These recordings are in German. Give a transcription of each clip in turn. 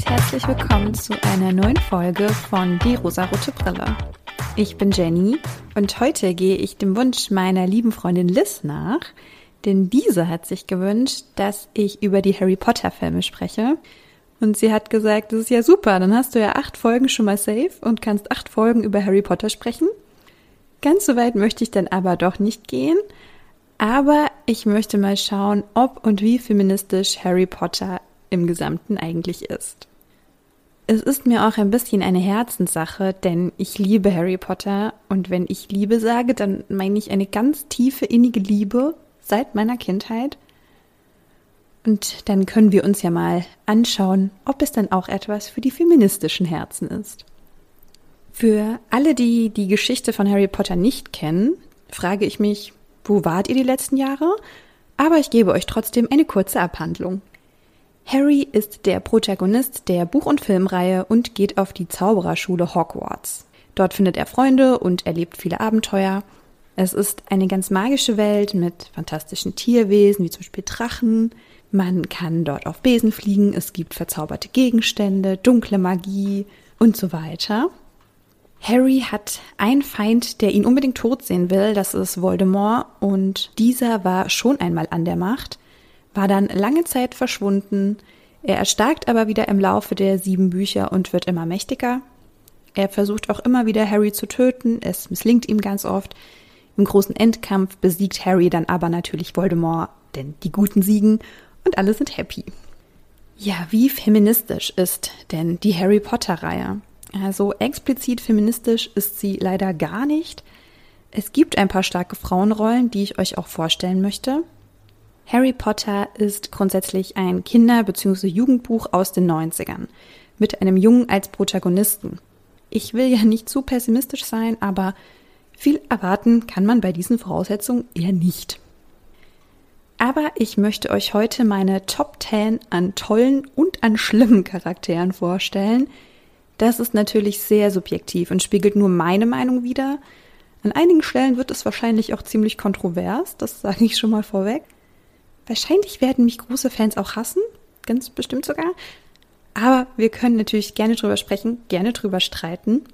und herzlich willkommen zu einer neuen Folge von Die rosarote Brille. Ich bin Jenny und heute gehe ich dem Wunsch meiner lieben Freundin Liz nach, denn diese hat sich gewünscht, dass ich über die Harry Potter Filme spreche. Und sie hat gesagt, das ist ja super, dann hast du ja acht Folgen schon mal safe und kannst acht Folgen über Harry Potter sprechen. Ganz so weit möchte ich dann aber doch nicht gehen. Aber ich möchte mal schauen, ob und wie feministisch Harry Potter im Gesamten eigentlich ist. Es ist mir auch ein bisschen eine Herzenssache, denn ich liebe Harry Potter und wenn ich Liebe sage, dann meine ich eine ganz tiefe, innige Liebe seit meiner Kindheit. Und dann können wir uns ja mal anschauen, ob es dann auch etwas für die feministischen Herzen ist. Für alle, die die Geschichte von Harry Potter nicht kennen, frage ich mich, wo wart ihr die letzten Jahre? Aber ich gebe euch trotzdem eine kurze Abhandlung. Harry ist der Protagonist der Buch- und Filmreihe und geht auf die Zaubererschule Hogwarts. Dort findet er Freunde und erlebt viele Abenteuer. Es ist eine ganz magische Welt mit fantastischen Tierwesen, wie zum Beispiel Drachen. Man kann dort auf Besen fliegen, es gibt verzauberte Gegenstände, dunkle Magie und so weiter. Harry hat einen Feind, der ihn unbedingt tot sehen will, das ist Voldemort, und dieser war schon einmal an der Macht war dann lange Zeit verschwunden. Er erstarkt aber wieder im Laufe der sieben Bücher und wird immer mächtiger. Er versucht auch immer wieder Harry zu töten, es misslingt ihm ganz oft. Im großen Endkampf besiegt Harry dann aber natürlich Voldemort, denn die Guten siegen und alle sind happy. Ja, wie feministisch ist denn die Harry Potter-Reihe? Also explizit feministisch ist sie leider gar nicht. Es gibt ein paar starke Frauenrollen, die ich euch auch vorstellen möchte. Harry Potter ist grundsätzlich ein Kinder- bzw. Jugendbuch aus den 90ern mit einem Jungen als Protagonisten. Ich will ja nicht zu pessimistisch sein, aber viel erwarten kann man bei diesen Voraussetzungen eher nicht. Aber ich möchte euch heute meine Top 10 an tollen und an schlimmen Charakteren vorstellen. Das ist natürlich sehr subjektiv und spiegelt nur meine Meinung wider. An einigen Stellen wird es wahrscheinlich auch ziemlich kontrovers, das sage ich schon mal vorweg. Wahrscheinlich werden mich große Fans auch hassen, ganz bestimmt sogar. Aber wir können natürlich gerne drüber sprechen, gerne drüber streiten.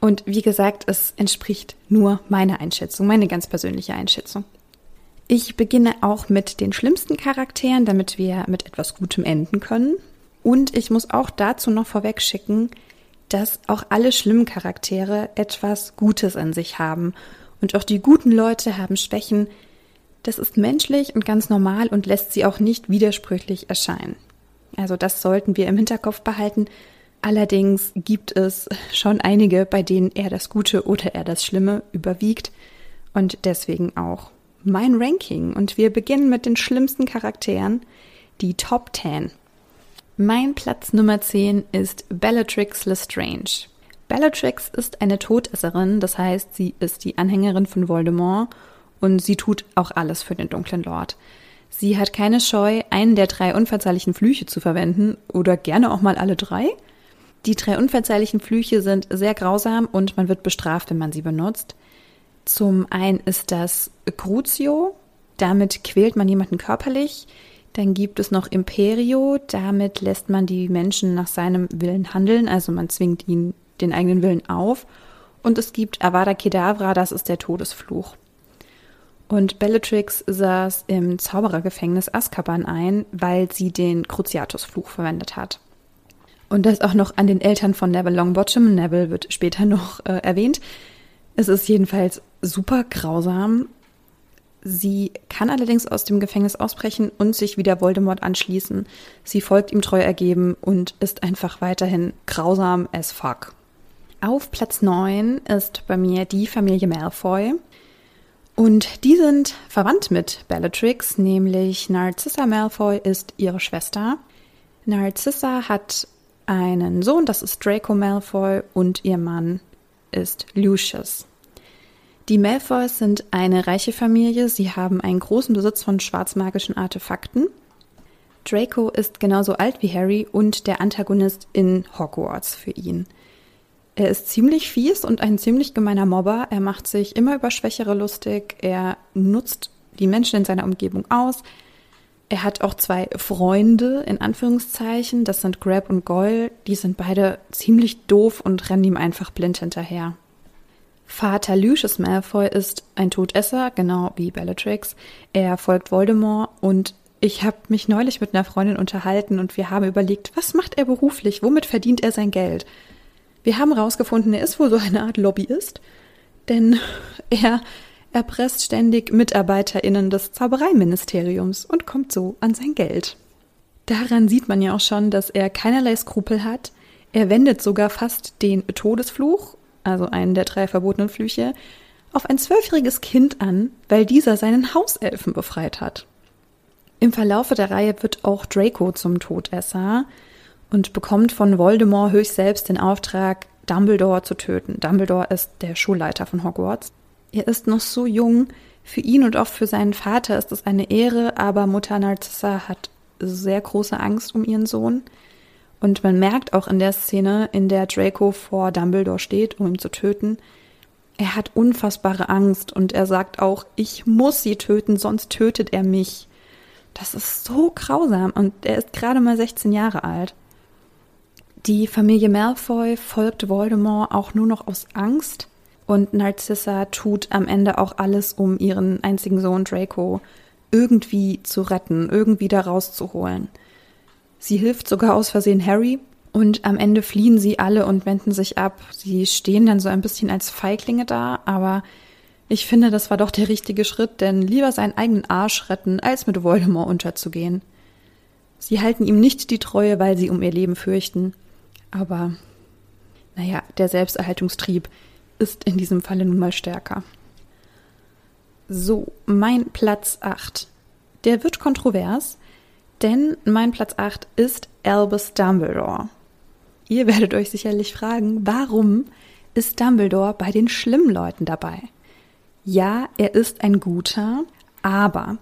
Und wie gesagt, es entspricht nur meiner Einschätzung, meine ganz persönliche Einschätzung. Ich beginne auch mit den schlimmsten Charakteren, damit wir mit etwas Gutem enden können. Und ich muss auch dazu noch vorweg schicken, dass auch alle schlimmen Charaktere etwas Gutes an sich haben. Und auch die guten Leute haben Schwächen, das ist menschlich und ganz normal und lässt sie auch nicht widersprüchlich erscheinen. Also das sollten wir im Hinterkopf behalten. Allerdings gibt es schon einige, bei denen eher das Gute oder eher das Schlimme überwiegt und deswegen auch mein Ranking. Und wir beginnen mit den schlimmsten Charakteren, die Top 10. Mein Platz Nummer 10 ist Bellatrix Lestrange. Bellatrix ist eine Todesserin, das heißt, sie ist die Anhängerin von Voldemort und sie tut auch alles für den dunklen Lord. Sie hat keine Scheu, einen der drei unverzeihlichen Flüche zu verwenden oder gerne auch mal alle drei. Die drei unverzeihlichen Flüche sind sehr grausam und man wird bestraft, wenn man sie benutzt. Zum einen ist das Crucio, damit quält man jemanden körperlich. Dann gibt es noch Imperio, damit lässt man die Menschen nach seinem Willen handeln, also man zwingt ihnen den eigenen Willen auf. Und es gibt Avada Kedavra, das ist der Todesfluch. Und Bellatrix saß im Zauberergefängnis Azkaban ein, weil sie den Cruciatus-Fluch verwendet hat. Und das auch noch an den Eltern von Neville Longbottom. Neville wird später noch äh, erwähnt. Es ist jedenfalls super grausam. Sie kann allerdings aus dem Gefängnis ausbrechen und sich wieder Voldemort anschließen. Sie folgt ihm treu ergeben und ist einfach weiterhin grausam as fuck. Auf Platz 9 ist bei mir die Familie Malfoy. Und die sind verwandt mit Bellatrix, nämlich Narcissa Malfoy ist ihre Schwester. Narcissa hat einen Sohn, das ist Draco Malfoy, und ihr Mann ist Lucius. Die Malfoys sind eine reiche Familie, sie haben einen großen Besitz von schwarzmagischen Artefakten. Draco ist genauso alt wie Harry und der Antagonist in Hogwarts für ihn. Er ist ziemlich fies und ein ziemlich gemeiner Mobber. Er macht sich immer über Schwächere lustig. Er nutzt die Menschen in seiner Umgebung aus. Er hat auch zwei Freunde, in Anführungszeichen. Das sind Grab und Goyle. Die sind beide ziemlich doof und rennen ihm einfach blind hinterher. Vater Lucius Malfoy ist ein Todesser, genau wie Bellatrix. Er folgt Voldemort und ich habe mich neulich mit einer Freundin unterhalten und wir haben überlegt, was macht er beruflich? Womit verdient er sein Geld? Wir haben herausgefunden, er ist wohl so eine Art Lobbyist, denn er erpresst ständig MitarbeiterInnen des Zaubereiministeriums und kommt so an sein Geld. Daran sieht man ja auch schon, dass er keinerlei Skrupel hat. Er wendet sogar fast den Todesfluch, also einen der drei verbotenen Flüche, auf ein zwölfjähriges Kind an, weil dieser seinen Hauselfen befreit hat. Im Verlaufe der Reihe wird auch Draco zum Todesser und bekommt von Voldemort höchst selbst den Auftrag, Dumbledore zu töten. Dumbledore ist der Schulleiter von Hogwarts. Er ist noch so jung. Für ihn und auch für seinen Vater ist es eine Ehre, aber Mutter Narcissa hat sehr große Angst um ihren Sohn. Und man merkt auch in der Szene, in der Draco vor Dumbledore steht, um ihn zu töten, er hat unfassbare Angst und er sagt auch, ich muss sie töten, sonst tötet er mich. Das ist so grausam und er ist gerade mal 16 Jahre alt. Die Familie Malfoy folgt Voldemort auch nur noch aus Angst und Narcissa tut am Ende auch alles, um ihren einzigen Sohn Draco irgendwie zu retten, irgendwie da rauszuholen. Sie hilft sogar aus Versehen Harry und am Ende fliehen sie alle und wenden sich ab. Sie stehen dann so ein bisschen als Feiglinge da, aber ich finde, das war doch der richtige Schritt, denn lieber seinen eigenen Arsch retten, als mit Voldemort unterzugehen. Sie halten ihm nicht die Treue, weil sie um ihr Leben fürchten. Aber, naja, der Selbsterhaltungstrieb ist in diesem Falle nun mal stärker. So, mein Platz 8. Der wird kontrovers, denn mein Platz 8 ist Albus Dumbledore. Ihr werdet euch sicherlich fragen, warum ist Dumbledore bei den schlimmen Leuten dabei? Ja, er ist ein guter, aber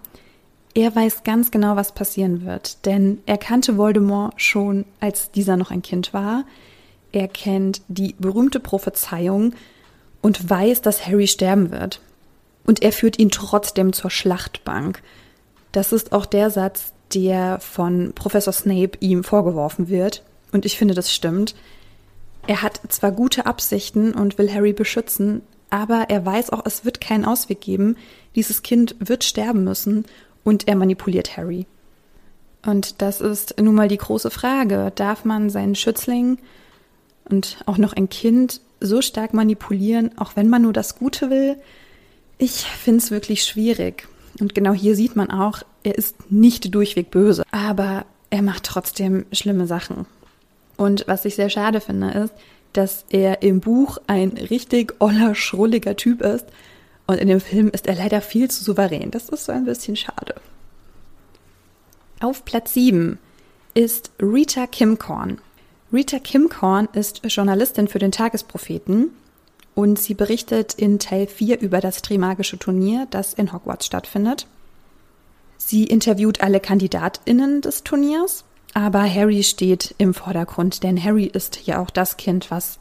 er weiß ganz genau, was passieren wird, denn er kannte Voldemort schon, als dieser noch ein Kind war. Er kennt die berühmte Prophezeiung und weiß, dass Harry sterben wird. Und er führt ihn trotzdem zur Schlachtbank. Das ist auch der Satz, der von Professor Snape ihm vorgeworfen wird. Und ich finde, das stimmt. Er hat zwar gute Absichten und will Harry beschützen, aber er weiß auch, es wird keinen Ausweg geben. Dieses Kind wird sterben müssen und er manipuliert Harry. Und das ist nun mal die große Frage. Darf man seinen Schützling und auch noch ein Kind so stark manipulieren, auch wenn man nur das Gute will? Ich finde es wirklich schwierig. Und genau hier sieht man auch, er ist nicht durchweg böse, aber er macht trotzdem schlimme Sachen. Und was ich sehr schade finde, ist, dass er im Buch ein richtig oller, schrulliger Typ ist und in dem Film ist er leider viel zu souverän. Das ist so ein bisschen schade. Auf Platz 7 ist Rita Kimcorn. Rita Kimcorn ist Journalistin für den Tagespropheten und sie berichtet in Teil 4 über das Trimagische Turnier, das in Hogwarts stattfindet. Sie interviewt alle KandidatInnen des Turniers, aber Harry steht im Vordergrund, denn Harry ist ja auch das Kind, was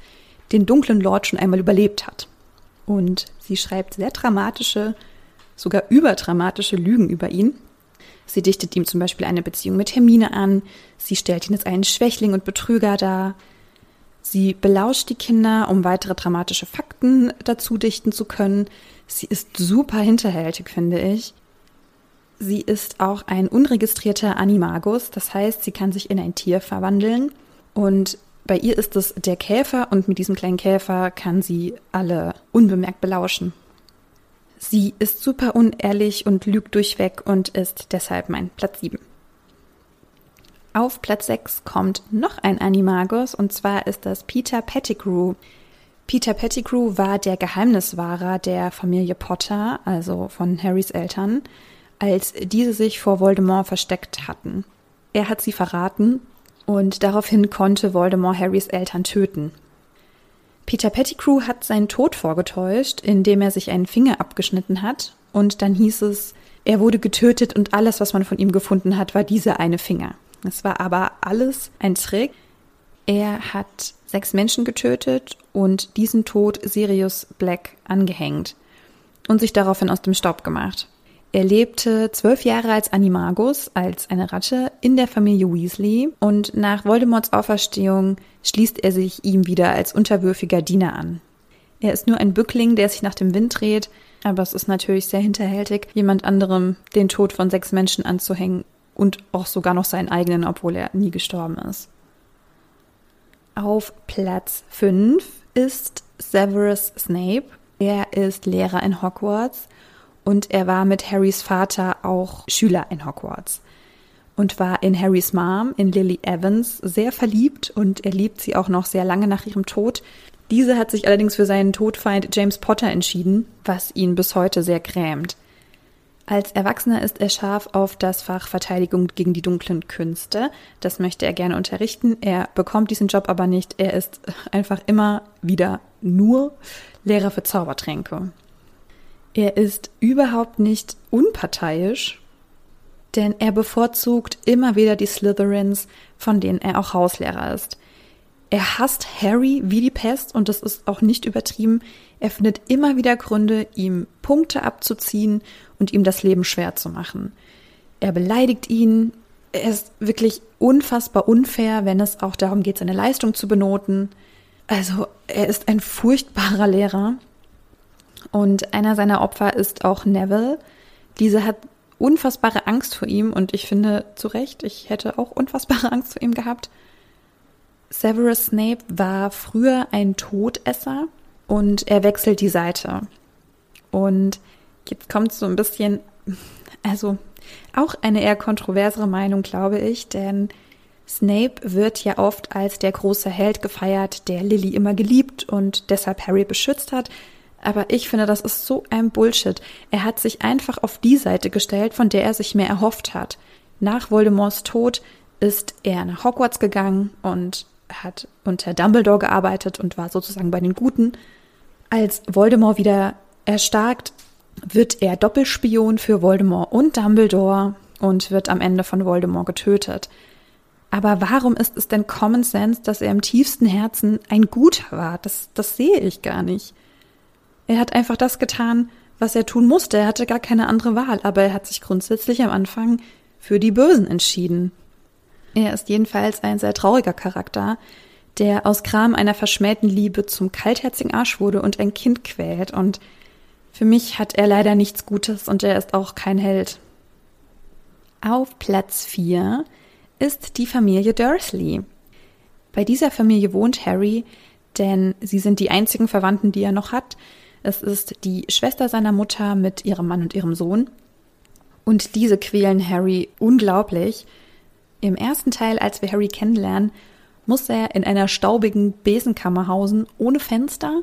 den dunklen Lord schon einmal überlebt hat. Und sie schreibt sehr dramatische, sogar überdramatische Lügen über ihn. Sie dichtet ihm zum Beispiel eine Beziehung mit Hermine an. Sie stellt ihn als einen Schwächling und Betrüger dar. Sie belauscht die Kinder, um weitere dramatische Fakten dazu dichten zu können. Sie ist super hinterhältig, finde ich. Sie ist auch ein unregistrierter Animagus, das heißt, sie kann sich in ein Tier verwandeln und bei ihr ist es der Käfer und mit diesem kleinen Käfer kann sie alle unbemerkt belauschen. Sie ist super unehrlich und lügt durchweg und ist deshalb mein Platz 7. Auf Platz 6 kommt noch ein Animagus und zwar ist das Peter Pettigrew. Peter Pettigrew war der Geheimniswahrer der Familie Potter, also von Harrys Eltern, als diese sich vor Voldemort versteckt hatten. Er hat sie verraten und daraufhin konnte Voldemort Harrys Eltern töten. Peter Pettigrew hat seinen Tod vorgetäuscht, indem er sich einen Finger abgeschnitten hat und dann hieß es, er wurde getötet und alles, was man von ihm gefunden hat, war dieser eine Finger. Es war aber alles ein Trick. Er hat sechs Menschen getötet und diesen Tod Sirius Black angehängt und sich daraufhin aus dem Staub gemacht. Er lebte zwölf Jahre als Animagus, als eine Ratte, in der Familie Weasley und nach Voldemorts Auferstehung schließt er sich ihm wieder als unterwürfiger Diener an. Er ist nur ein Bückling, der sich nach dem Wind dreht, aber es ist natürlich sehr hinterhältig, jemand anderem den Tod von sechs Menschen anzuhängen und auch sogar noch seinen eigenen, obwohl er nie gestorben ist. Auf Platz 5 ist Severus Snape. Er ist Lehrer in Hogwarts und er war mit Harrys Vater auch Schüler in Hogwarts und war in Harrys Mom, in Lily Evans, sehr verliebt und er liebt sie auch noch sehr lange nach ihrem Tod. Diese hat sich allerdings für seinen Todfeind James Potter entschieden, was ihn bis heute sehr grämt. Als Erwachsener ist er scharf auf das Fach Verteidigung gegen die dunklen Künste. Das möchte er gerne unterrichten. Er bekommt diesen Job aber nicht. Er ist einfach immer wieder nur Lehrer für Zaubertränke. Er ist überhaupt nicht unparteiisch, denn er bevorzugt immer wieder die Slytherins, von denen er auch Hauslehrer ist. Er hasst Harry wie die Pest und das ist auch nicht übertrieben. Er findet immer wieder Gründe, ihm Punkte abzuziehen und ihm das Leben schwer zu machen. Er beleidigt ihn. Er ist wirklich unfassbar unfair, wenn es auch darum geht, seine Leistung zu benoten. Also er ist ein furchtbarer Lehrer. Und einer seiner Opfer ist auch Neville. Diese hat unfassbare Angst vor ihm und ich finde zu Recht, ich hätte auch unfassbare Angst vor ihm gehabt. Severus Snape war früher ein Todesser und er wechselt die Seite. Und jetzt kommt so ein bisschen, also auch eine eher kontroversere Meinung, glaube ich, denn Snape wird ja oft als der große Held gefeiert, der Lily immer geliebt und deshalb Harry beschützt hat. Aber ich finde, das ist so ein Bullshit. Er hat sich einfach auf die Seite gestellt, von der er sich mehr erhofft hat. Nach Voldemorts Tod ist er nach Hogwarts gegangen und hat unter Dumbledore gearbeitet und war sozusagen bei den Guten. Als Voldemort wieder erstarkt, wird er Doppelspion für Voldemort und Dumbledore und wird am Ende von Voldemort getötet. Aber warum ist es denn Common Sense, dass er im tiefsten Herzen ein Guter war? Das, das sehe ich gar nicht. Er hat einfach das getan, was er tun musste. Er hatte gar keine andere Wahl, aber er hat sich grundsätzlich am Anfang für die Bösen entschieden. Er ist jedenfalls ein sehr trauriger Charakter, der aus Kram einer verschmähten Liebe zum kaltherzigen Arsch wurde und ein Kind quält. Und für mich hat er leider nichts Gutes und er ist auch kein Held. Auf Platz 4 ist die Familie Dursley. Bei dieser Familie wohnt Harry, denn sie sind die einzigen Verwandten, die er noch hat. Es ist die Schwester seiner Mutter mit ihrem Mann und ihrem Sohn. Und diese quälen Harry unglaublich. Im ersten Teil, als wir Harry kennenlernen, muss er in einer staubigen Besenkammer hausen, ohne Fenster.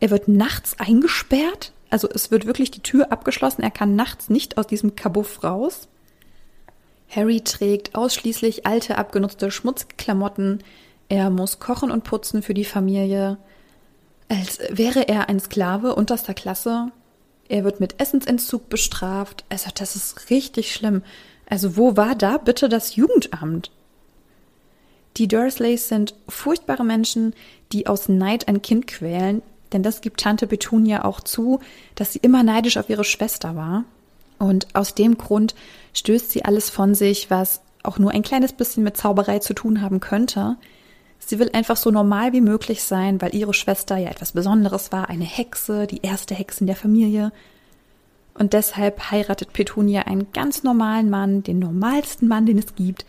Er wird nachts eingesperrt. Also es wird wirklich die Tür abgeschlossen. Er kann nachts nicht aus diesem Kabuff raus. Harry trägt ausschließlich alte, abgenutzte Schmutzklamotten. Er muss kochen und putzen für die Familie. Als wäre er ein Sklave unterster Klasse. Er wird mit Essensentzug bestraft. Also das ist richtig schlimm. Also wo war da bitte das Jugendamt? Die Dursleys sind furchtbare Menschen, die aus Neid ein Kind quälen, denn das gibt Tante Petunia auch zu, dass sie immer neidisch auf ihre Schwester war. Und aus dem Grund stößt sie alles von sich, was auch nur ein kleines bisschen mit Zauberei zu tun haben könnte. Sie will einfach so normal wie möglich sein, weil ihre Schwester ja etwas Besonderes war, eine Hexe, die erste Hexe in der Familie. Und deshalb heiratet Petunia einen ganz normalen Mann, den normalsten Mann, den es gibt.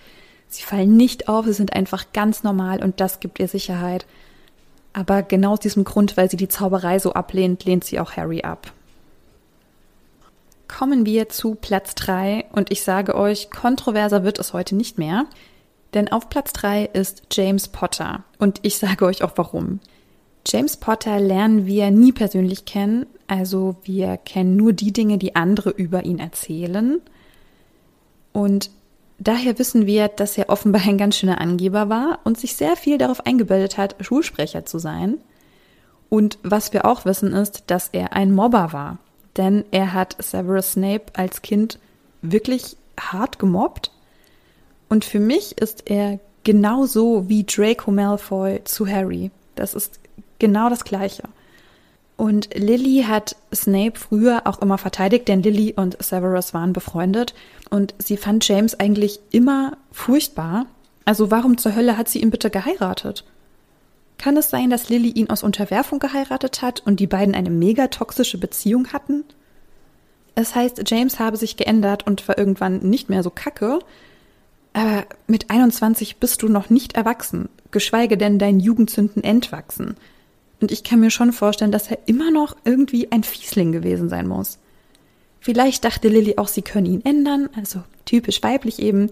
Sie fallen nicht auf, sie sind einfach ganz normal und das gibt ihr Sicherheit. Aber genau aus diesem Grund, weil sie die Zauberei so ablehnt, lehnt sie auch Harry ab. Kommen wir zu Platz 3 und ich sage euch, kontroverser wird es heute nicht mehr. Denn auf Platz 3 ist James Potter und ich sage euch auch warum. James Potter lernen wir nie persönlich kennen, also wir kennen nur die Dinge, die andere über ihn erzählen. Und daher wissen wir, dass er offenbar ein ganz schöner Angeber war und sich sehr viel darauf eingebildet hat, Schulsprecher zu sein. Und was wir auch wissen ist, dass er ein Mobber war. Denn er hat Severus Snape als Kind wirklich hart gemobbt. Und für mich ist er genauso wie Draco Malfoy zu Harry. Das ist genau das Gleiche. Und Lily hat Snape früher auch immer verteidigt, denn Lily und Severus waren befreundet und sie fand James eigentlich immer furchtbar. Also warum zur Hölle hat sie ihn bitte geheiratet? Kann es sein, dass Lily ihn aus Unterwerfung geheiratet hat und die beiden eine mega toxische Beziehung hatten? Es heißt, James habe sich geändert und war irgendwann nicht mehr so kacke. Aber mit 21 bist du noch nicht erwachsen, geschweige denn deinen Jugendzünden entwachsen. Und ich kann mir schon vorstellen, dass er immer noch irgendwie ein Fiesling gewesen sein muss. Vielleicht dachte Lilly auch, sie können ihn ändern, also typisch weiblich eben.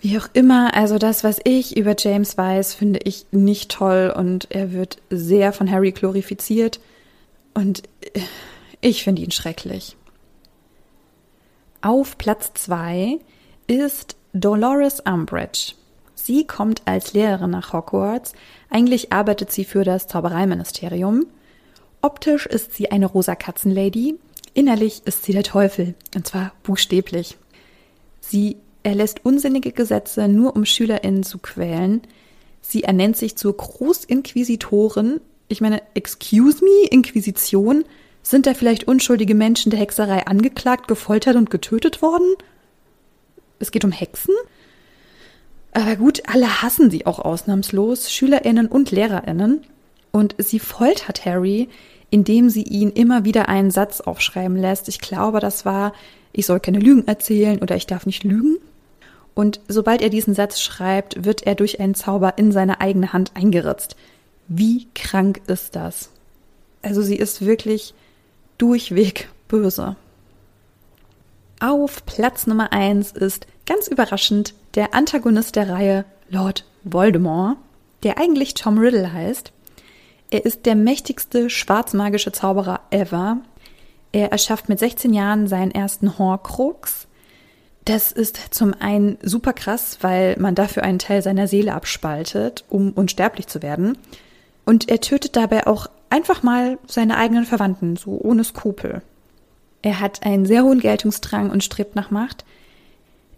Wie auch immer, also das, was ich über James weiß, finde ich nicht toll und er wird sehr von Harry glorifiziert und ich finde ihn schrecklich. Auf Platz zwei ist Dolores Umbridge. Sie kommt als Lehrerin nach Hogwarts. Eigentlich arbeitet sie für das Zaubereiministerium. Optisch ist sie eine rosa Katzenlady. Innerlich ist sie der Teufel. Und zwar buchstäblich. Sie erlässt unsinnige Gesetze, nur um SchülerInnen zu quälen. Sie ernennt sich zur Großinquisitorin. Ich meine, excuse me, Inquisition? Sind da vielleicht unschuldige Menschen der Hexerei angeklagt, gefoltert und getötet worden? Es geht um Hexen? Aber gut, alle hassen sie auch ausnahmslos, SchülerInnen und LehrerInnen. Und sie foltert Harry, indem sie ihn immer wieder einen Satz aufschreiben lässt. Ich glaube, das war, ich soll keine Lügen erzählen oder ich darf nicht lügen. Und sobald er diesen Satz schreibt, wird er durch einen Zauber in seine eigene Hand eingeritzt. Wie krank ist das? Also sie ist wirklich durchweg böse. Auf Platz Nummer eins ist ganz überraschend der Antagonist der Reihe Lord Voldemort, der eigentlich Tom Riddle heißt. Er ist der mächtigste schwarzmagische Zauberer ever. Er erschafft mit 16 Jahren seinen ersten Horcrux. Das ist zum einen super krass, weil man dafür einen Teil seiner Seele abspaltet, um unsterblich zu werden. Und er tötet dabei auch einfach mal seine eigenen Verwandten, so ohne Skrupel. Er hat einen sehr hohen Geltungsdrang und strebt nach Macht.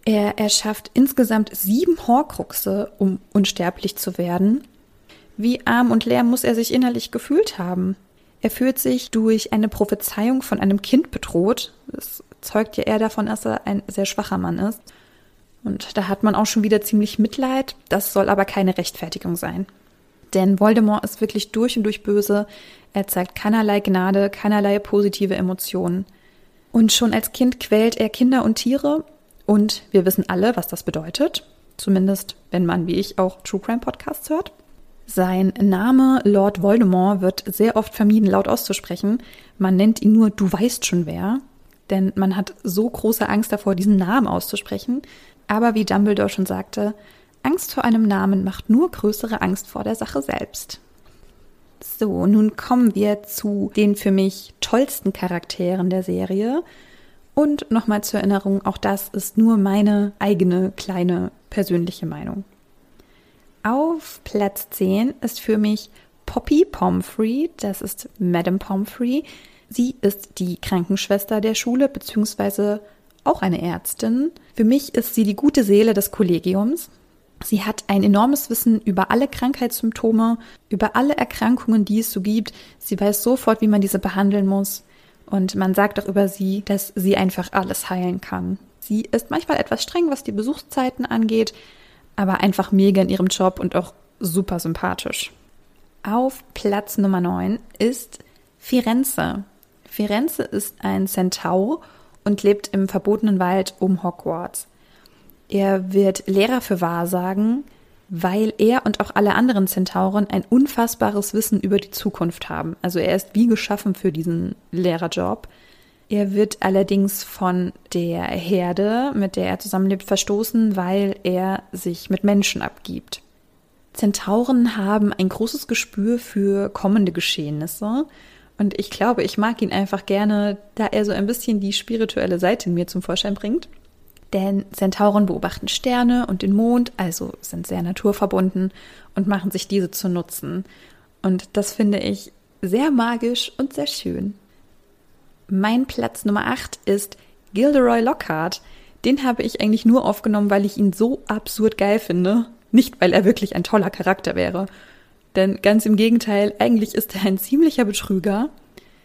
Er erschafft insgesamt sieben Horcruxe, um unsterblich zu werden. Wie arm und leer muss er sich innerlich gefühlt haben? Er fühlt sich durch eine Prophezeiung von einem Kind bedroht. Das zeugt ja eher davon, dass er ein sehr schwacher Mann ist. Und da hat man auch schon wieder ziemlich Mitleid. Das soll aber keine Rechtfertigung sein. Denn Voldemort ist wirklich durch und durch böse. Er zeigt keinerlei Gnade, keinerlei positive Emotionen. Und schon als Kind quält er Kinder und Tiere. Und wir wissen alle, was das bedeutet. Zumindest, wenn man wie ich auch True Crime Podcasts hört. Sein Name Lord Voldemort wird sehr oft vermieden, laut auszusprechen. Man nennt ihn nur Du weißt schon wer. Denn man hat so große Angst davor, diesen Namen auszusprechen. Aber wie Dumbledore schon sagte, Angst vor einem Namen macht nur größere Angst vor der Sache selbst. So, nun kommen wir zu den für mich tollsten Charakteren der Serie. Und nochmal zur Erinnerung, auch das ist nur meine eigene kleine persönliche Meinung. Auf Platz 10 ist für mich Poppy Pomfrey, das ist Madame Pomfrey. Sie ist die Krankenschwester der Schule, beziehungsweise auch eine Ärztin. Für mich ist sie die gute Seele des Kollegiums. Sie hat ein enormes Wissen über alle Krankheitssymptome, über alle Erkrankungen, die es so gibt. Sie weiß sofort, wie man diese behandeln muss. Und man sagt auch über sie, dass sie einfach alles heilen kann. Sie ist manchmal etwas streng, was die Besuchszeiten angeht, aber einfach mega in ihrem Job und auch super sympathisch. Auf Platz Nummer 9 ist Firenze. Firenze ist ein Centaur und lebt im verbotenen Wald um Hogwarts. Er wird Lehrer für Wahrsagen, weil er und auch alle anderen Zentauren ein unfassbares Wissen über die Zukunft haben. Also er ist wie geschaffen für diesen Lehrerjob. Er wird allerdings von der Herde, mit der er zusammenlebt, verstoßen, weil er sich mit Menschen abgibt. Zentauren haben ein großes Gespür für kommende Geschehnisse. Und ich glaube, ich mag ihn einfach gerne, da er so ein bisschen die spirituelle Seite in mir zum Vorschein bringt. Denn Zentauren beobachten Sterne und den Mond, also sind sehr naturverbunden und machen sich diese zu nutzen. Und das finde ich sehr magisch und sehr schön. Mein Platz Nummer 8 ist Gilderoy Lockhart. Den habe ich eigentlich nur aufgenommen, weil ich ihn so absurd geil finde. Nicht, weil er wirklich ein toller Charakter wäre. Denn ganz im Gegenteil, eigentlich ist er ein ziemlicher Betrüger.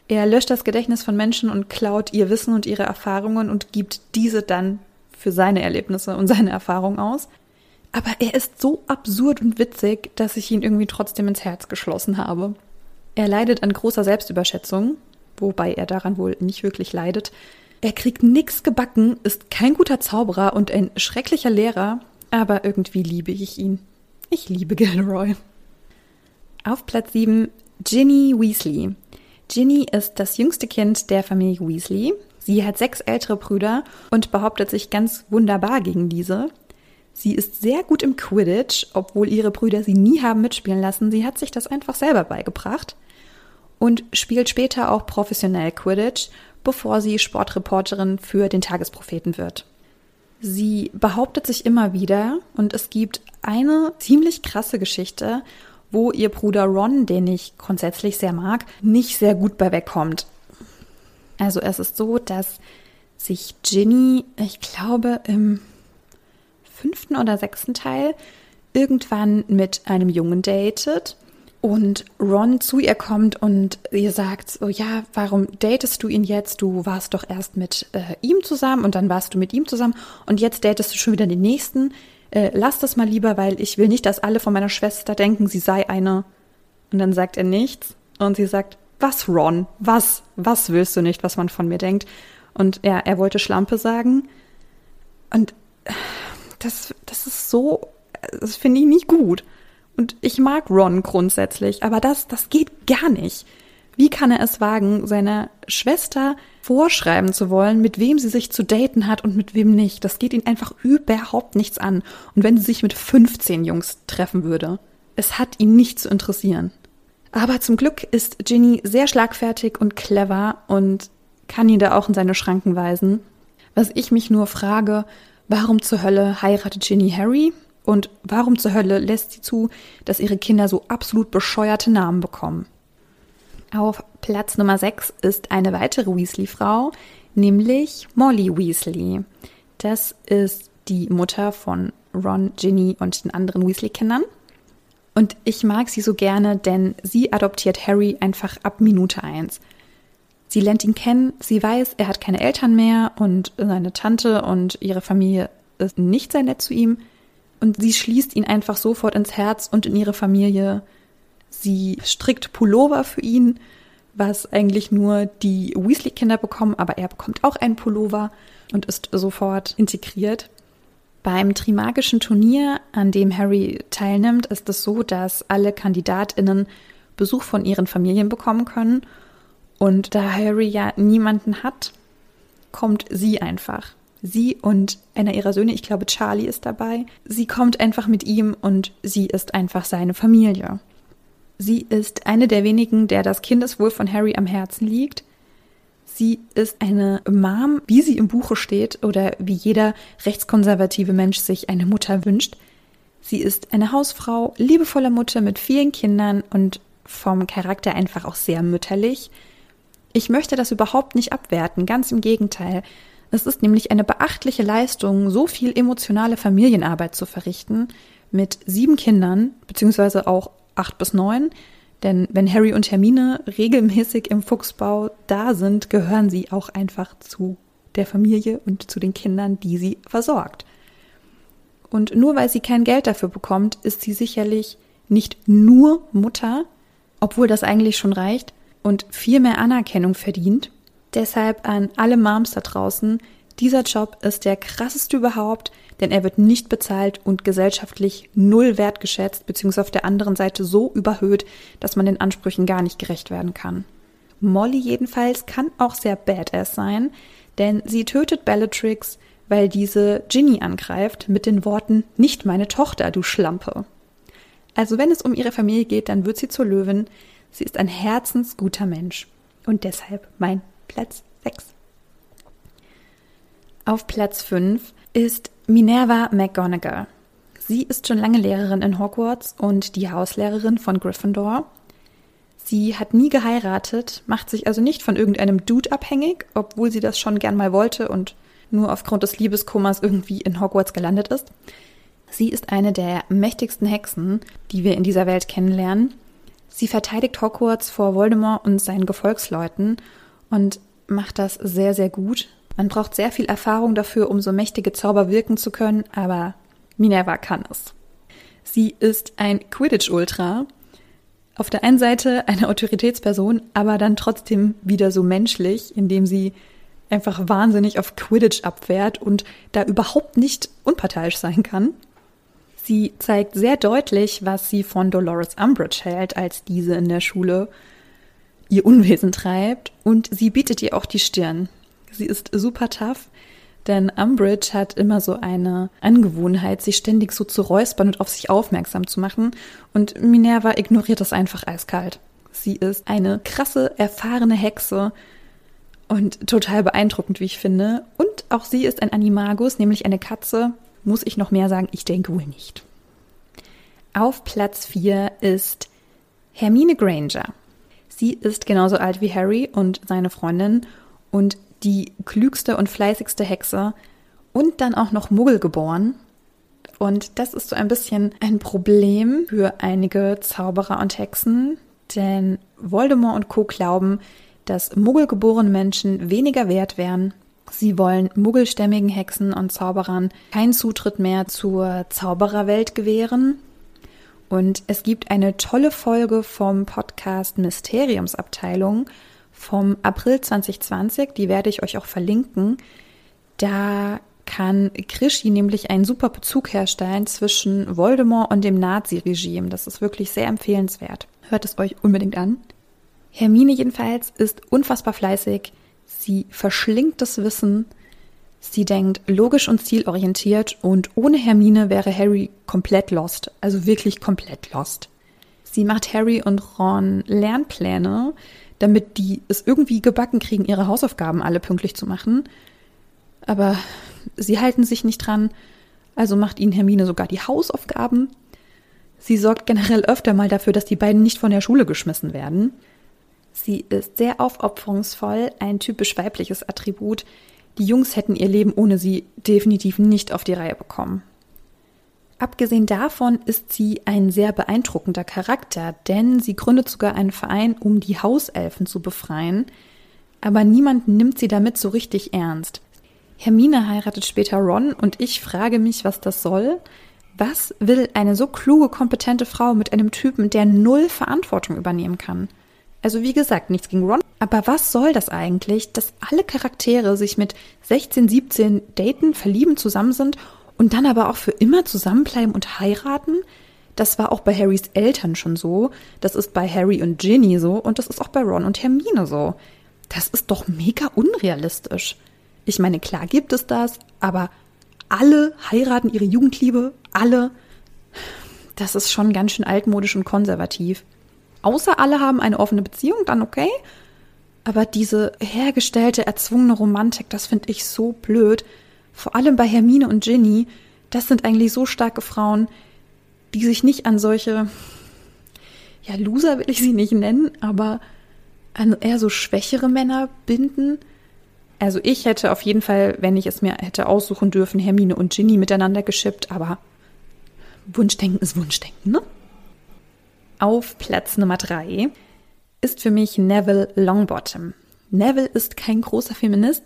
Er löscht das Gedächtnis von Menschen und klaut ihr Wissen und ihre Erfahrungen und gibt diese dann für seine Erlebnisse und seine Erfahrungen aus. Aber er ist so absurd und witzig, dass ich ihn irgendwie trotzdem ins Herz geschlossen habe. Er leidet an großer Selbstüberschätzung, wobei er daran wohl nicht wirklich leidet. Er kriegt nix gebacken, ist kein guter Zauberer und ein schrecklicher Lehrer, aber irgendwie liebe ich ihn. Ich liebe Gilderoy. Auf Platz 7 Ginny Weasley. Ginny ist das jüngste Kind der Familie Weasley. Sie hat sechs ältere Brüder und behauptet sich ganz wunderbar gegen diese. Sie ist sehr gut im Quidditch, obwohl ihre Brüder sie nie haben mitspielen lassen. Sie hat sich das einfach selber beigebracht und spielt später auch professionell Quidditch, bevor sie Sportreporterin für den Tagespropheten wird. Sie behauptet sich immer wieder und es gibt eine ziemlich krasse Geschichte, wo ihr Bruder Ron, den ich grundsätzlich sehr mag, nicht sehr gut bei wegkommt. Also es ist so, dass sich Ginny, ich glaube im fünften oder sechsten Teil, irgendwann mit einem Jungen datet und Ron zu ihr kommt und ihr sagt, so ja, warum datest du ihn jetzt? Du warst doch erst mit äh, ihm zusammen und dann warst du mit ihm zusammen und jetzt datest du schon wieder den nächsten. Äh, lass das mal lieber, weil ich will nicht, dass alle von meiner Schwester denken, sie sei eine. Und dann sagt er nichts und sie sagt, was Ron? Was? Was willst du nicht, was man von mir denkt? Und ja, er wollte Schlampe sagen. Und das, das ist so, das finde ich nicht gut. Und ich mag Ron grundsätzlich, aber das, das geht gar nicht. Wie kann er es wagen, seiner Schwester vorschreiben zu wollen, mit wem sie sich zu daten hat und mit wem nicht? Das geht ihn einfach überhaupt nichts an. Und wenn sie sich mit 15 Jungs treffen würde, es hat ihn nicht zu interessieren. Aber zum Glück ist Ginny sehr schlagfertig und clever und kann ihn da auch in seine Schranken weisen. Was ich mich nur frage, warum zur Hölle heiratet Ginny Harry? Und warum zur Hölle lässt sie zu, dass ihre Kinder so absolut bescheuerte Namen bekommen? Auf Platz Nummer 6 ist eine weitere Weasley-Frau, nämlich Molly Weasley. Das ist die Mutter von Ron, Ginny und den anderen Weasley-Kindern. Und ich mag sie so gerne, denn sie adoptiert Harry einfach ab Minute 1. Sie lernt ihn kennen, sie weiß, er hat keine Eltern mehr und seine Tante und ihre Familie ist nicht sehr nett zu ihm. Und sie schließt ihn einfach sofort ins Herz und in ihre Familie. Sie strickt Pullover für ihn, was eigentlich nur die Weasley-Kinder bekommen, aber er bekommt auch einen Pullover und ist sofort integriert. Beim Trimagischen Turnier, an dem Harry teilnimmt, ist es so, dass alle KandidatInnen Besuch von ihren Familien bekommen können. Und da Harry ja niemanden hat, kommt sie einfach. Sie und einer ihrer Söhne, ich glaube Charlie ist dabei. Sie kommt einfach mit ihm und sie ist einfach seine Familie. Sie ist eine der wenigen, der das Kindeswohl von Harry am Herzen liegt. Sie ist eine Mom, wie sie im Buche steht oder wie jeder rechtskonservative Mensch sich eine Mutter wünscht. Sie ist eine Hausfrau, liebevolle Mutter mit vielen Kindern und vom Charakter einfach auch sehr mütterlich. Ich möchte das überhaupt nicht abwerten, ganz im Gegenteil. Es ist nämlich eine beachtliche Leistung, so viel emotionale Familienarbeit zu verrichten mit sieben Kindern, beziehungsweise auch acht bis neun. Denn wenn Harry und Hermine regelmäßig im Fuchsbau da sind, gehören sie auch einfach zu der Familie und zu den Kindern, die sie versorgt. Und nur weil sie kein Geld dafür bekommt, ist sie sicherlich nicht nur Mutter, obwohl das eigentlich schon reicht und viel mehr Anerkennung verdient Deshalb an alle Moms da draußen, dieser Job ist der krasseste überhaupt, denn er wird nicht bezahlt und gesellschaftlich null wertgeschätzt, beziehungsweise auf der anderen Seite so überhöht, dass man den Ansprüchen gar nicht gerecht werden kann. Molly jedenfalls kann auch sehr badass sein, denn sie tötet Bellatrix, weil diese Ginny angreift mit den Worten Nicht meine Tochter, du Schlampe. Also wenn es um ihre Familie geht, dann wird sie zur Löwin. Sie ist ein herzensguter Mensch und deshalb mein Platz 6. Auf Platz 5 ist Minerva McGonagall. Sie ist schon lange Lehrerin in Hogwarts und die Hauslehrerin von Gryffindor. Sie hat nie geheiratet, macht sich also nicht von irgendeinem Dude abhängig, obwohl sie das schon gern mal wollte und nur aufgrund des Liebeskummers irgendwie in Hogwarts gelandet ist. Sie ist eine der mächtigsten Hexen, die wir in dieser Welt kennenlernen. Sie verteidigt Hogwarts vor Voldemort und seinen Gefolgsleuten und macht das sehr, sehr gut. Man braucht sehr viel Erfahrung dafür, um so mächtige Zauber wirken zu können, aber Minerva kann es. Sie ist ein Quidditch-Ultra. Auf der einen Seite eine Autoritätsperson, aber dann trotzdem wieder so menschlich, indem sie einfach wahnsinnig auf Quidditch abwehrt und da überhaupt nicht unparteiisch sein kann. Sie zeigt sehr deutlich, was sie von Dolores Umbridge hält, als diese in der Schule ihr Unwesen treibt und sie bietet ihr auch die Stirn. Sie ist super tough, denn Umbridge hat immer so eine Angewohnheit, sich ständig so zu räuspern und auf sich aufmerksam zu machen und Minerva ignoriert das einfach eiskalt. Sie ist eine krasse, erfahrene Hexe und total beeindruckend, wie ich finde. Und auch sie ist ein Animagus, nämlich eine Katze, muss ich noch mehr sagen? Ich denke wohl nicht. Auf Platz 4 ist Hermine Granger. Sie ist genauso alt wie Harry und seine Freundin und die klügste und fleißigste Hexe und dann auch noch Muggel geboren. Und das ist so ein bisschen ein Problem für einige Zauberer und Hexen, denn Voldemort und Co. glauben, dass muggelgeborene Menschen weniger wert wären Sie wollen muggelstämmigen Hexen und Zauberern keinen Zutritt mehr zur Zaubererwelt gewähren. Und es gibt eine tolle Folge vom Podcast Mysteriumsabteilung vom April 2020, die werde ich euch auch verlinken. Da kann Krischi nämlich einen super Bezug herstellen zwischen Voldemort und dem Nazi-Regime. Das ist wirklich sehr empfehlenswert. Hört es euch unbedingt an. Hermine jedenfalls ist unfassbar fleißig. Sie verschlingt das Wissen. Sie denkt logisch und zielorientiert und ohne Hermine wäre Harry komplett lost, also wirklich komplett lost. Sie macht Harry und Ron Lernpläne, damit die es irgendwie gebacken kriegen, ihre Hausaufgaben alle pünktlich zu machen. Aber sie halten sich nicht dran, also macht ihnen Hermine sogar die Hausaufgaben. Sie sorgt generell öfter mal dafür, dass die beiden nicht von der Schule geschmissen werden. Sie ist sehr aufopferungsvoll, ein typisch weibliches Attribut. Die Jungs hätten ihr Leben ohne sie definitiv nicht auf die Reihe bekommen. Abgesehen davon ist sie ein sehr beeindruckender Charakter, denn sie gründet sogar einen Verein, um die Hauselfen zu befreien, aber niemand nimmt sie damit so richtig ernst. Hermine heiratet später Ron und ich frage mich, was das soll. Was will eine so kluge, kompetente Frau mit einem Typen, der null Verantwortung übernehmen kann? Also wie gesagt, nichts gegen Ron. Aber was soll das eigentlich, dass alle Charaktere sich mit 16, 17 daten, verlieben, zusammen sind und dann aber auch für immer zusammenbleiben und heiraten? Das war auch bei Harrys Eltern schon so. Das ist bei Harry und Ginny so und das ist auch bei Ron und Hermine so. Das ist doch mega unrealistisch. Ich meine, klar gibt es das, aber alle heiraten ihre Jugendliebe, alle. Das ist schon ganz schön altmodisch und konservativ. Außer alle haben eine offene Beziehung, dann okay. Aber diese hergestellte, erzwungene Romantik, das finde ich so blöd. Vor allem bei Hermine und Ginny, das sind eigentlich so starke Frauen, die sich nicht an solche, ja, Loser will ich sie nicht nennen, aber an eher so schwächere Männer binden. Also ich hätte auf jeden Fall, wenn ich es mir hätte aussuchen dürfen, Hermine und Ginny miteinander geschippt, aber Wunschdenken ist Wunschdenken, ne? Auf Platz Nummer drei ist für mich Neville Longbottom. Neville ist kein großer Feminist,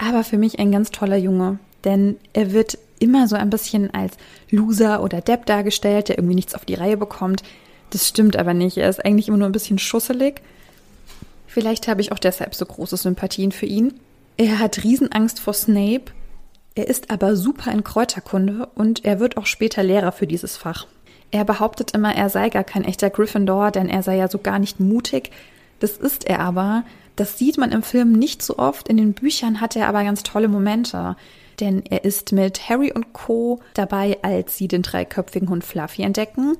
aber für mich ein ganz toller Junge, denn er wird immer so ein bisschen als Loser oder Depp dargestellt, der irgendwie nichts auf die Reihe bekommt. Das stimmt aber nicht. Er ist eigentlich immer nur ein bisschen schusselig. Vielleicht habe ich auch deshalb so große Sympathien für ihn. Er hat Riesenangst vor Snape. Er ist aber super in Kräuterkunde und er wird auch später Lehrer für dieses Fach. Er behauptet immer, er sei gar kein echter Gryffindor, denn er sei ja so gar nicht mutig. Das ist er aber. Das sieht man im Film nicht so oft. In den Büchern hat er aber ganz tolle Momente. Denn er ist mit Harry und Co. dabei, als sie den dreiköpfigen Hund Fluffy entdecken.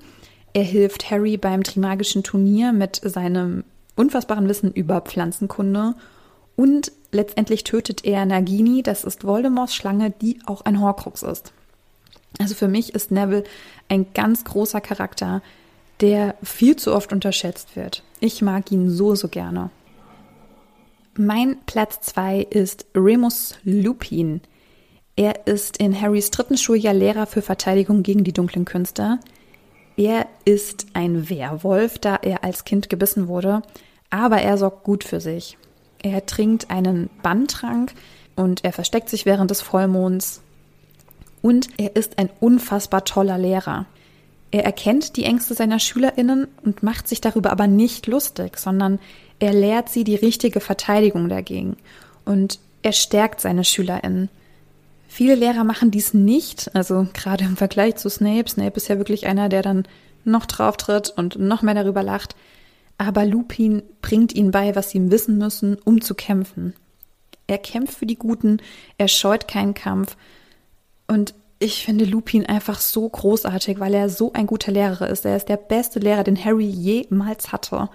Er hilft Harry beim Trimagischen Turnier mit seinem unfassbaren Wissen über Pflanzenkunde. Und letztendlich tötet er Nagini, das ist Voldemorts Schlange, die auch ein Horcrux ist. Also für mich ist Neville ein ganz großer Charakter, der viel zu oft unterschätzt wird. Ich mag ihn so, so gerne. Mein Platz zwei ist Remus Lupin. Er ist in Harrys dritten Schuljahr Lehrer für Verteidigung gegen die dunklen Künste. Er ist ein Werwolf, da er als Kind gebissen wurde, aber er sorgt gut für sich. Er trinkt einen Banntrank und er versteckt sich während des Vollmonds. Und er ist ein unfassbar toller Lehrer. Er erkennt die Ängste seiner Schülerinnen und macht sich darüber aber nicht lustig, sondern er lehrt sie die richtige Verteidigung dagegen und er stärkt seine Schülerinnen. Viele Lehrer machen dies nicht, also gerade im Vergleich zu Snape. Snape ist ja wirklich einer, der dann noch drauf tritt und noch mehr darüber lacht. Aber Lupin bringt ihnen bei, was sie wissen müssen, um zu kämpfen. Er kämpft für die Guten, er scheut keinen Kampf. Und ich finde Lupin einfach so großartig, weil er so ein guter Lehrer ist. Er ist der beste Lehrer, den Harry jemals hatte.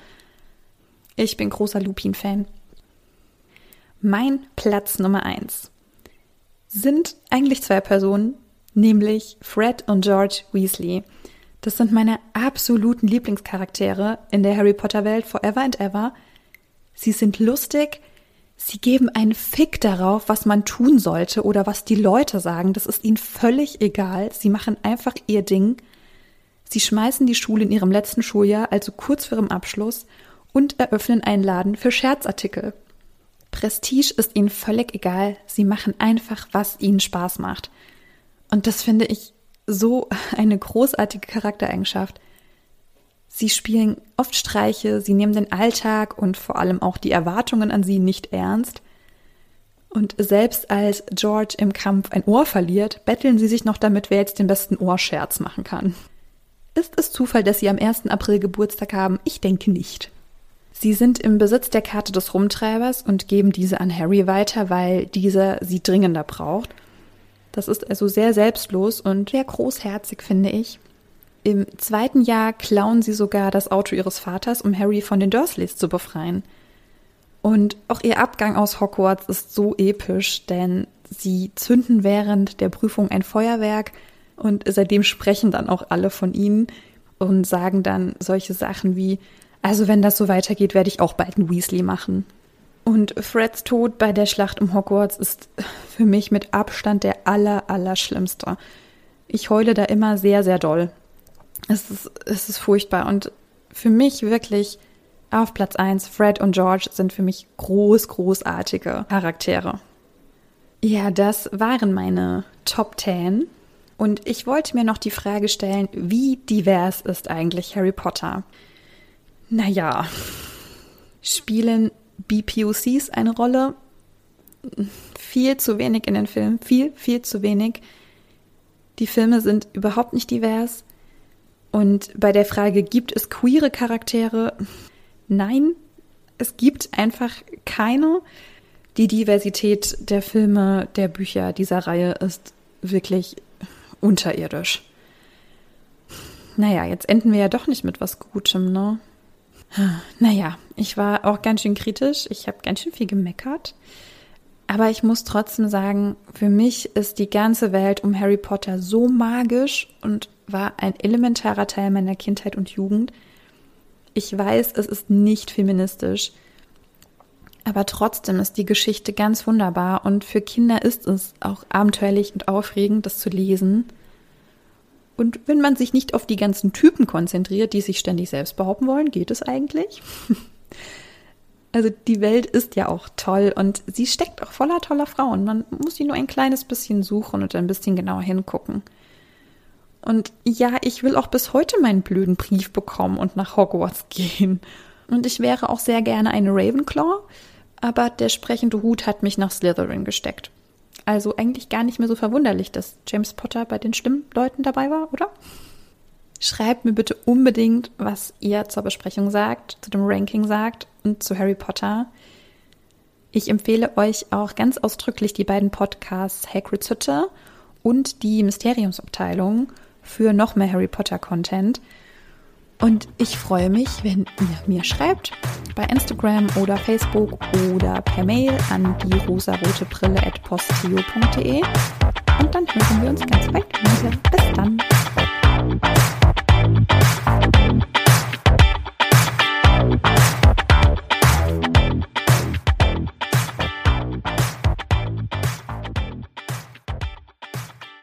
Ich bin großer Lupin-Fan. Mein Platz Nummer eins sind eigentlich zwei Personen, nämlich Fred und George Weasley. Das sind meine absoluten Lieblingscharaktere in der Harry Potter Welt forever and ever. Sie sind lustig, sie geben einen Fick darauf, was man tun sollte oder was die Leute sagen. Das ist ihnen völlig egal. Sie machen einfach ihr Ding. Sie schmeißen die Schule in ihrem letzten Schuljahr, also kurz vor ihrem Abschluss, und eröffnen einen Laden für Scherzartikel. Prestige ist ihnen völlig egal. Sie machen einfach, was ihnen Spaß macht. Und das finde ich so eine großartige Charaktereigenschaft. Sie spielen oft Streiche, sie nehmen den Alltag und vor allem auch die Erwartungen an sie nicht ernst. Und selbst als George im Kampf ein Ohr verliert, betteln sie sich noch damit, wer jetzt den besten Ohrscherz machen kann. Ist es Zufall, dass sie am 1. April Geburtstag haben? Ich denke nicht. Sie sind im Besitz der Karte des Rumtreibers und geben diese an Harry weiter, weil dieser sie dringender braucht. Das ist also sehr selbstlos und sehr großherzig, finde ich. Im zweiten Jahr klauen sie sogar das Auto ihres Vaters, um Harry von den Dursleys zu befreien. Und auch ihr Abgang aus Hogwarts ist so episch, denn sie zünden während der Prüfung ein Feuerwerk und seitdem sprechen dann auch alle von ihnen und sagen dann solche Sachen wie, also wenn das so weitergeht, werde ich auch bald einen Weasley machen. Und Freds Tod bei der Schlacht um Hogwarts ist für mich mit Abstand der aller, aller schlimmste. Ich heule da immer sehr, sehr doll. Es ist, es ist furchtbar. Und für mich wirklich auf Platz 1, Fred und George sind für mich groß, großartige Charaktere. Ja, das waren meine Top 10. Und ich wollte mir noch die Frage stellen, wie divers ist eigentlich Harry Potter? Naja, spielen BPOCs eine Rolle? Viel zu wenig in den Filmen, viel, viel zu wenig. Die Filme sind überhaupt nicht divers. Und bei der Frage, gibt es queere Charaktere? Nein, es gibt einfach keine. Die Diversität der Filme, der Bücher dieser Reihe ist wirklich unterirdisch. Naja, jetzt enden wir ja doch nicht mit was Gutem, ne? Naja, ich war auch ganz schön kritisch. Ich habe ganz schön viel gemeckert. Aber ich muss trotzdem sagen, für mich ist die ganze Welt um Harry Potter so magisch und war ein elementarer Teil meiner Kindheit und Jugend. Ich weiß, es ist nicht feministisch, aber trotzdem ist die Geschichte ganz wunderbar und für Kinder ist es auch abenteuerlich und aufregend, das zu lesen. Und wenn man sich nicht auf die ganzen Typen konzentriert, die sich ständig selbst behaupten wollen, geht es eigentlich? also die Welt ist ja auch toll und sie steckt auch voller toller Frauen. Man muss sie nur ein kleines bisschen suchen und ein bisschen genauer hingucken. Und ja, ich will auch bis heute meinen blöden Brief bekommen und nach Hogwarts gehen. Und ich wäre auch sehr gerne eine Ravenclaw, aber der sprechende Hut hat mich nach Slytherin gesteckt. Also eigentlich gar nicht mehr so verwunderlich, dass James Potter bei den Stimmleuten dabei war, oder? Schreibt mir bitte unbedingt, was ihr zur Besprechung sagt, zu dem Ranking sagt und zu Harry Potter. Ich empfehle euch auch ganz ausdrücklich die beiden Podcasts Hagrid's Hütte und die Mysteriumsabteilung für noch mehr Harry Potter Content. Und ich freue mich, wenn ihr mir schreibt bei Instagram oder Facebook oder per Mail an die rosarote Brille at postio.de. Und dann hören wir uns ganz bald wieder. Bis dann.